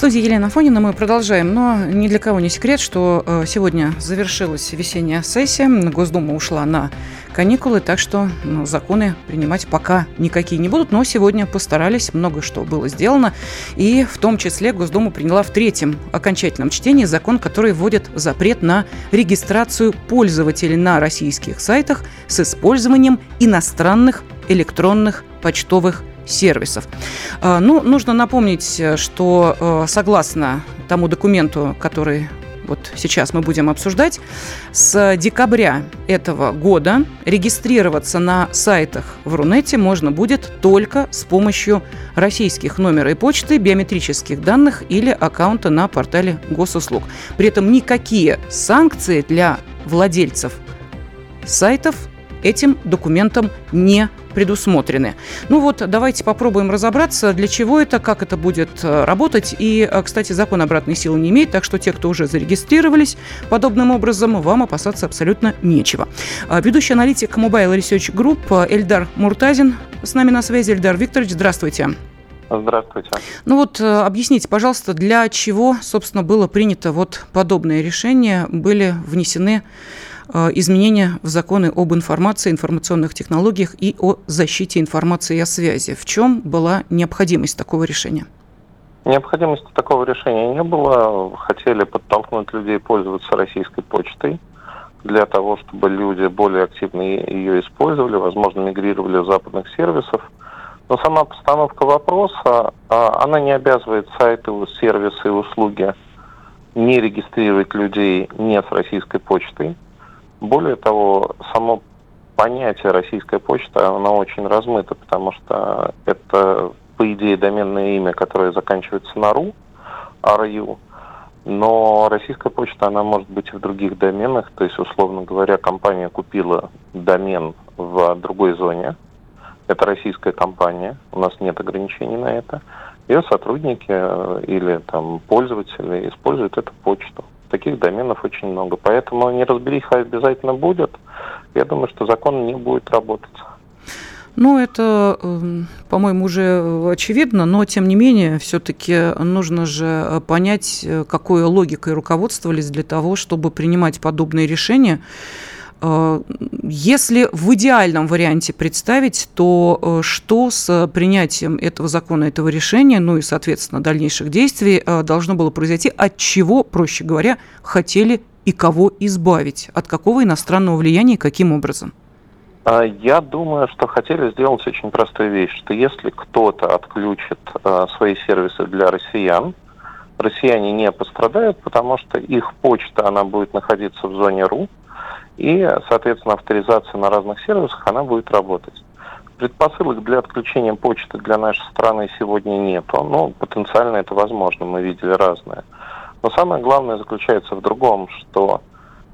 Студии Елена Фонина мы продолжаем, но ни для кого не секрет, что э, сегодня завершилась весенняя сессия, Госдума ушла на каникулы, так что ну, законы принимать пока никакие не будут, но сегодня постарались, много что было сделано, и в том числе Госдума приняла в третьем окончательном чтении закон, который вводит запрет на регистрацию пользователей на российских сайтах с использованием иностранных электронных почтовых сервисов. А, ну, нужно напомнить, что э, согласно тому документу, который вот сейчас мы будем обсуждать, с декабря этого года регистрироваться на сайтах в Рунете можно будет только с помощью российских номера и почты, биометрических данных или аккаунта на портале госуслуг. При этом никакие санкции для владельцев сайтов этим документом не предусмотрены. Ну вот, давайте попробуем разобраться, для чего это, как это будет э, работать. И, э, кстати, закон обратной силы не имеет, так что те, кто уже зарегистрировались подобным образом, вам опасаться абсолютно нечего. А, ведущий аналитик Mobile Research Group Эльдар Муртазин с нами на связи. Эльдар Викторович, здравствуйте. Здравствуйте. Ну вот, э, объясните, пожалуйста, для чего, собственно, было принято вот подобное решение, были внесены Э, изменения в законы об информации, информационных технологиях и о защите информации о связи. В чем была необходимость такого решения? Необходимости такого решения не было. Хотели подтолкнуть людей пользоваться российской почтой для того, чтобы люди более активно ее использовали, возможно, мигрировали в западных сервисов. Но сама постановка вопроса, а, она не обязывает сайты, сервисы и услуги не регистрировать людей не с российской почтой. Более того, само понятие российская почта, оно очень размыто, потому что это, по идее, доменное имя, которое заканчивается на ру, RU, но российская почта, она может быть в других доменах, то есть, условно говоря, компания купила домен в другой зоне, это российская компания, у нас нет ограничений на это, ее сотрудники э, или там пользователи используют эту почту. Таких доменов очень много. Поэтому неразбериха обязательно будет. Я думаю, что закон не будет работать. Ну, это, эм, по-моему, уже очевидно, но, тем не менее, все-таки нужно же понять, э, какой логикой руководствовались для того, чтобы принимать подобные решения. Э, если в идеальном варианте представить, то э, что с принятием этого закона, этого решения, ну и, соответственно, дальнейших действий э, должно было произойти, от чего, проще говоря, хотели и кого избавить? От какого иностранного влияния и каким образом? А, я думаю, что хотели сделать очень простую вещь, что если кто-то отключит свои сервисы для россиян, россияне не пострадают, потому что их почта, она будет находиться в зоне РУ, и, соответственно, авторизация на разных сервисах, она будет работать. Предпосылок для отключения почты для нашей страны сегодня нету, но потенциально это возможно, мы видели разное. Но самое главное заключается в другом, что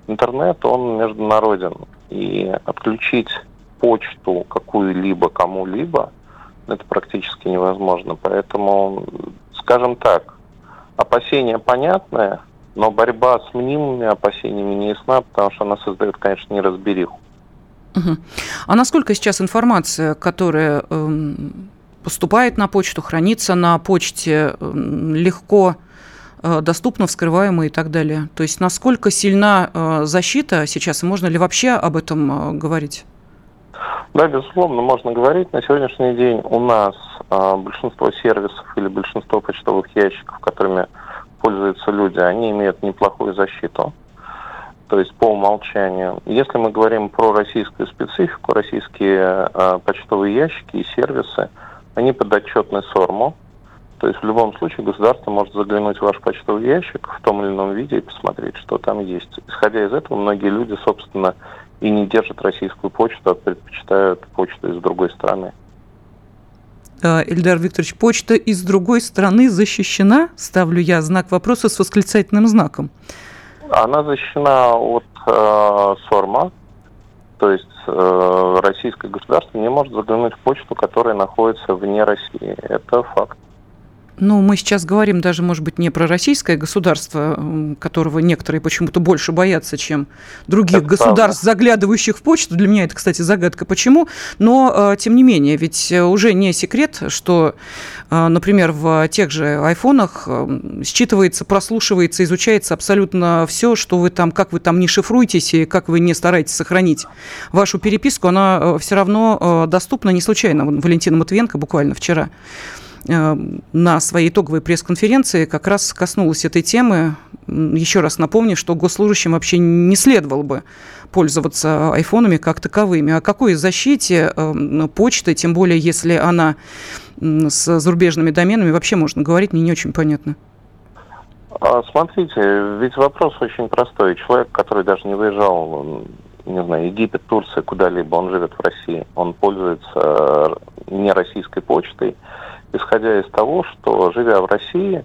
интернет, он международен, и отключить почту какую-либо кому-либо, это практически невозможно. Поэтому, скажем так, опасения понятные, но борьба с мнимыми опасениями не ясна, потому что она создает, конечно, неразбериху. Угу. А насколько сейчас информация, которая э, поступает на почту, хранится на почте, э, легко э, доступна, вскрываема и так далее? То есть насколько сильна э, защита сейчас, и можно ли вообще об этом э, говорить? Да, безусловно, можно говорить. На сегодняшний день у нас э, большинство сервисов или большинство почтовых ящиков, которыми пользуются люди, они имеют неплохую защиту, то есть по умолчанию. Если мы говорим про российскую специфику, российские э, почтовые ящики и сервисы, они подотчетны СОРМу, то есть в любом случае государство может заглянуть в ваш почтовый ящик в том или ином виде и посмотреть, что там есть. Исходя из этого, многие люди, собственно, и не держат российскую почту, а предпочитают почту из другой страны. Эльдар Викторович, почта из другой страны защищена? Ставлю я знак вопроса с восклицательным знаком. Она защищена от э, СОРМа, то есть э, российское государство не может заглянуть в почту, которая находится вне России. Это факт. Ну, мы сейчас говорим даже, может быть, не про российское государство, которого некоторые почему-то больше боятся, чем других это государств, правда. заглядывающих в почту. Для меня это, кстати, загадка, почему. Но, э, тем не менее, ведь уже не секрет, что, э, например, в тех же айфонах э, считывается, прослушивается, изучается абсолютно все, что вы там, как вы там не шифруетесь и как вы не стараетесь сохранить вашу переписку, она все равно доступна не случайно. Валентина Матвенко буквально вчера Э, на своей итоговой пресс-конференции как раз коснулась этой темы. Еще раз напомню, что госслужащим вообще не следовало бы пользоваться айфонами как таковыми. О какой защите э, почты, тем более если она с зарубежными доменами, вообще можно говорить, мне не очень понятно. А, смотрите, ведь вопрос очень простой. Человек, который даже не выезжал, не знаю, Египет, Турция, куда-либо, он живет в России, он пользуется э, не российской почтой, исходя из того, что, живя в России,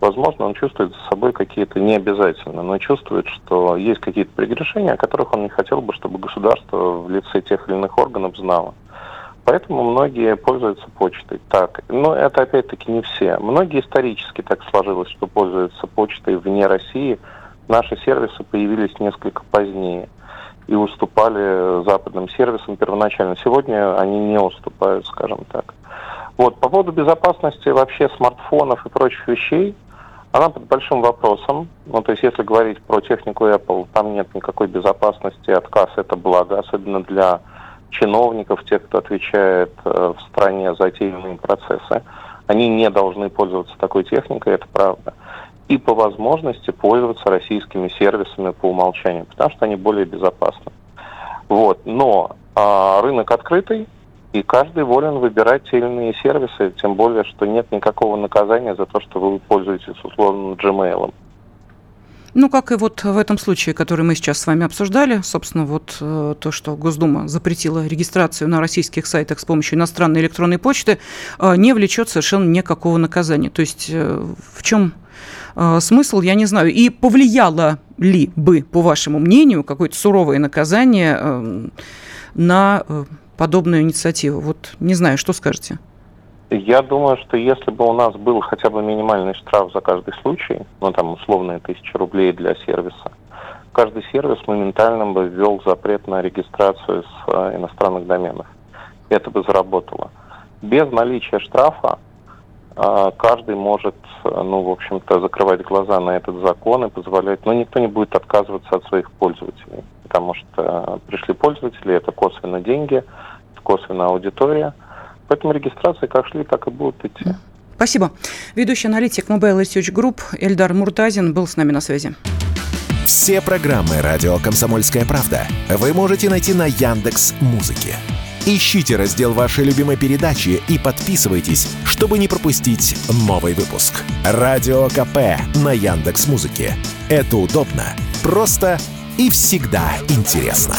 возможно, он чувствует за собой какие-то не обязательно, но чувствует, что есть какие-то прегрешения, о которых он не хотел бы, чтобы государство в лице тех или иных органов знало. Поэтому многие пользуются почтой. Так, но это опять-таки не все. Многие исторически так сложилось, что пользуются почтой вне России. Наши сервисы появились несколько позднее и уступали западным сервисам первоначально. Сегодня они не уступают, скажем так. Вот, по поводу безопасности вообще смартфонов и прочих вещей, она под большим вопросом. Ну, то есть, если говорить про технику Apple, там нет никакой безопасности, отказ – это благо, особенно для чиновников, тех, кто отвечает э, в стране за те или иные процессы. Они не должны пользоваться такой техникой, это правда. И по возможности пользоваться российскими сервисами по умолчанию, потому что они более безопасны. Вот. Но а, рынок открытый, и каждый волен выбирать те сервисы, тем более, что нет никакого наказания за то, что вы пользуетесь условным Gmail. Ну, как и вот в этом случае, который мы сейчас с вами обсуждали, собственно, вот э, то, что Госдума запретила регистрацию на российских сайтах с помощью иностранной электронной почты, э, не влечет совершенно никакого наказания. То есть э, в чем э, смысл, я не знаю. И повлияло ли бы, по вашему мнению, какое-то суровое наказание э, на э, подобную инициативу? Вот не знаю, что скажете? Я думаю, что если бы у нас был хотя бы минимальный штраф за каждый случай, ну там условные тысячи рублей для сервиса, каждый сервис моментально бы ввел запрет на регистрацию с э, иностранных доменов. Это бы заработало. Без наличия штрафа э, каждый может, э, ну, в общем-то, закрывать глаза на этот закон и позволять, но никто не будет отказываться от своих пользователей, потому что пришли пользователи, это косвенно деньги, косвенно аудитория – Поэтому регистрации как шли, так и будут идти. Спасибо. Ведущий аналитик Mobile Research Group Эльдар Муртазин был с нами на связи. Все программы «Радио Комсомольская правда» вы можете найти на Яндекс Музыке. Ищите раздел вашей любимой передачи и подписывайтесь, чтобы не пропустить новый выпуск. Радио КП на Яндекс Музыке. Это удобно, просто и всегда интересно.